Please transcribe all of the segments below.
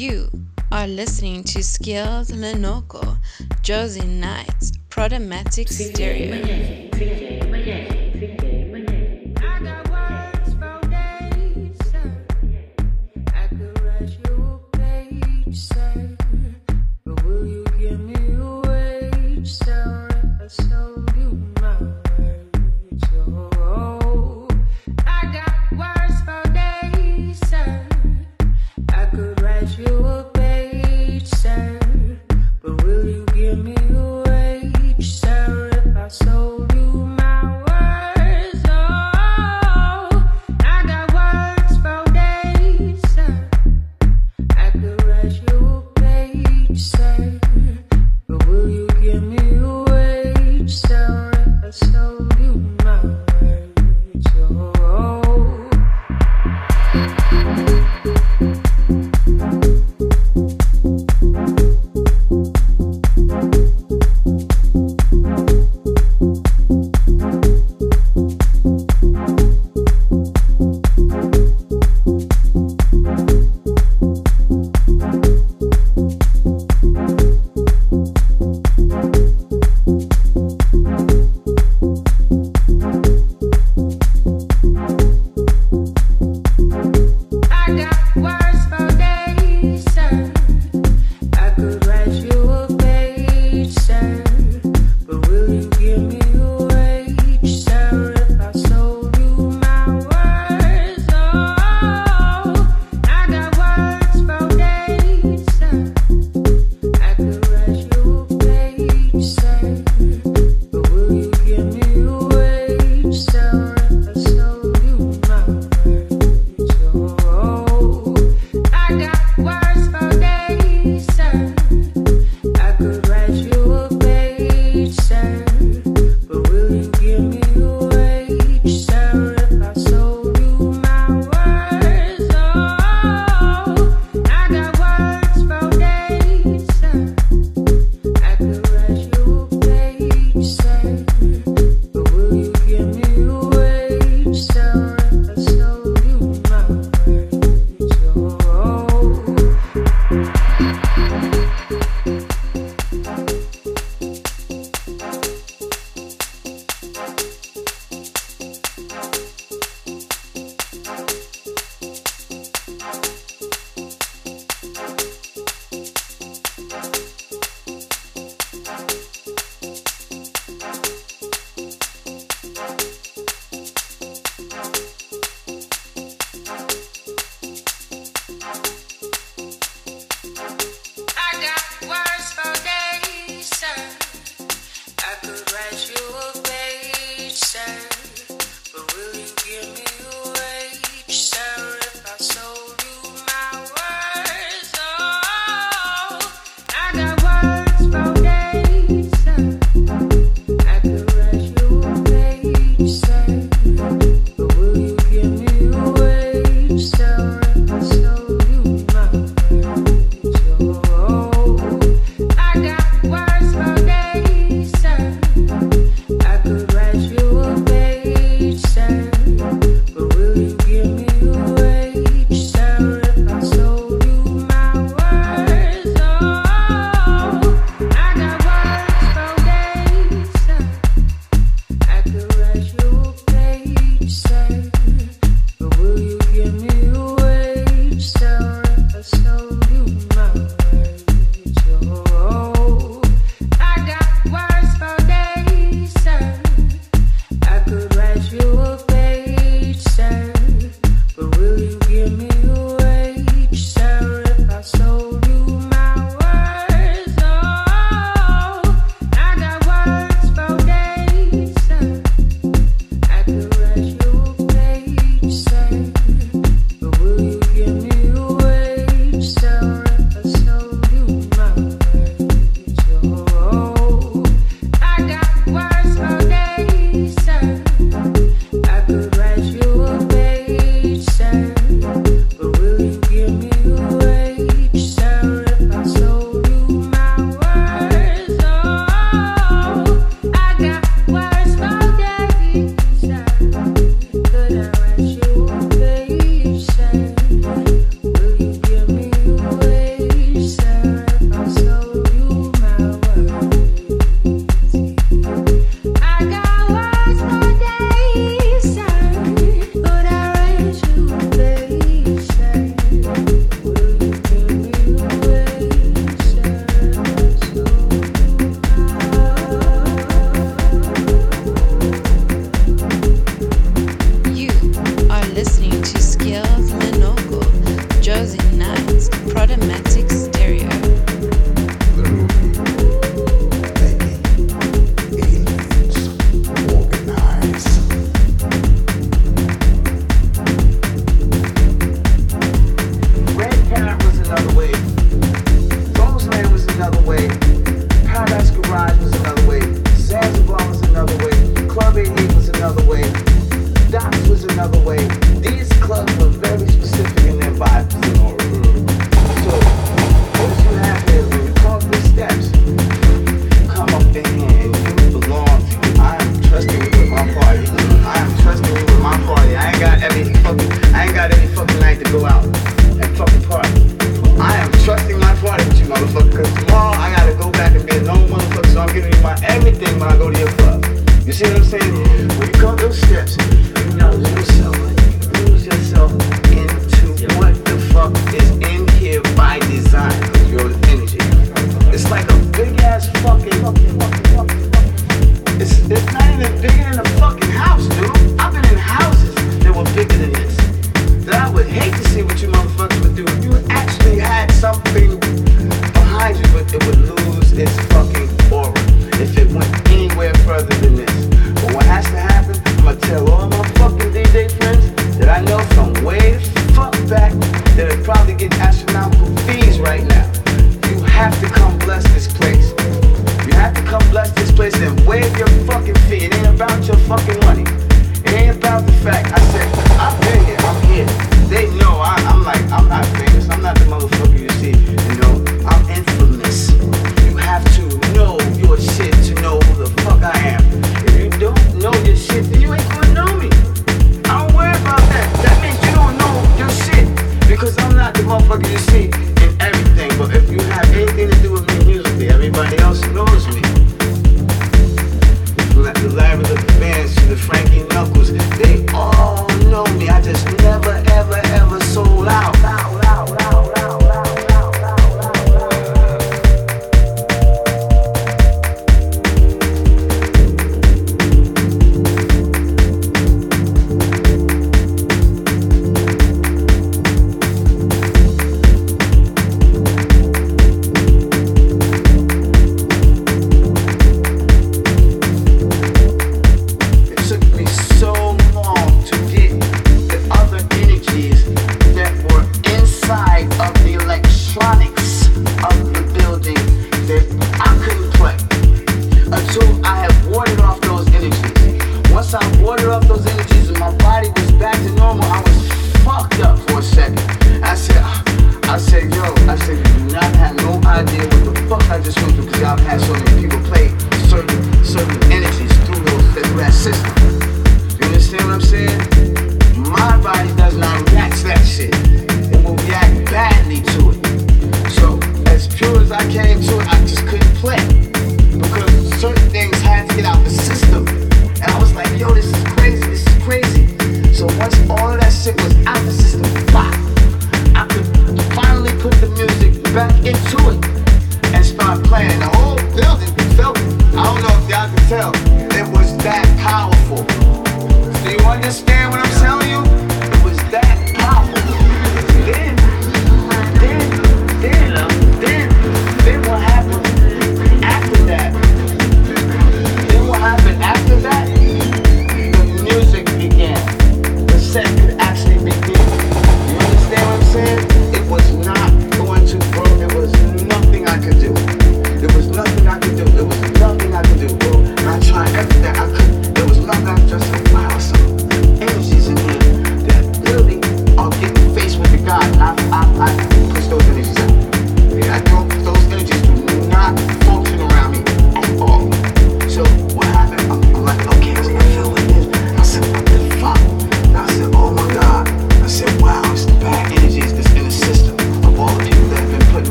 You are listening to Skills le Noko, Josie Knight's Problematic Stereo.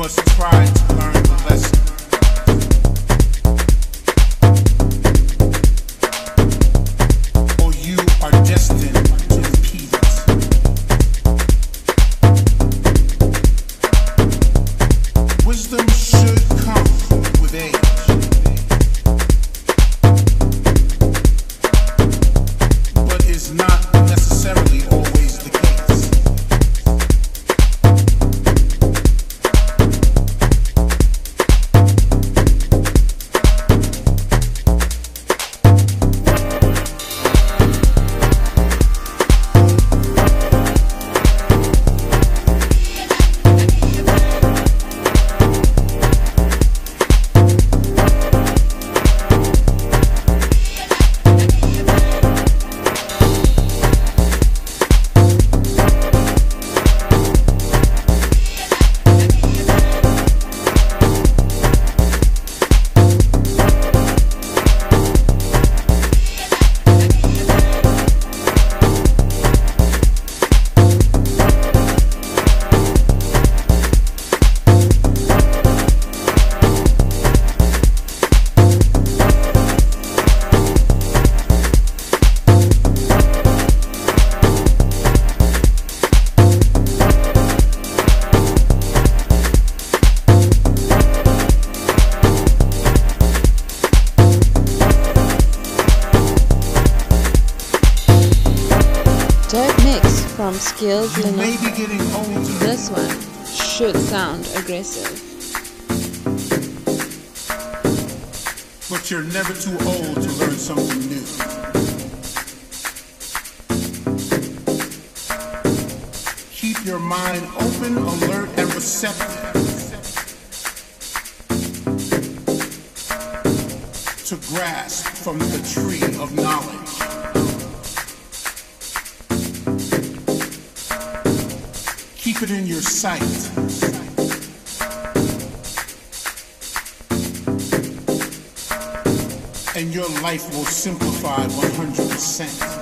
much pride to learn the lesson. from skills you may be getting this one should sound aggressive. But you're never too old to learn something new. Keep your mind open, alert, and receptive to grasp from the tree of knowledge. keep it in your sight. And your life will simplify 100%.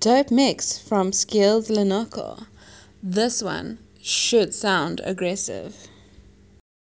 Dope mix from Skills le Noko. This one should sound aggressive.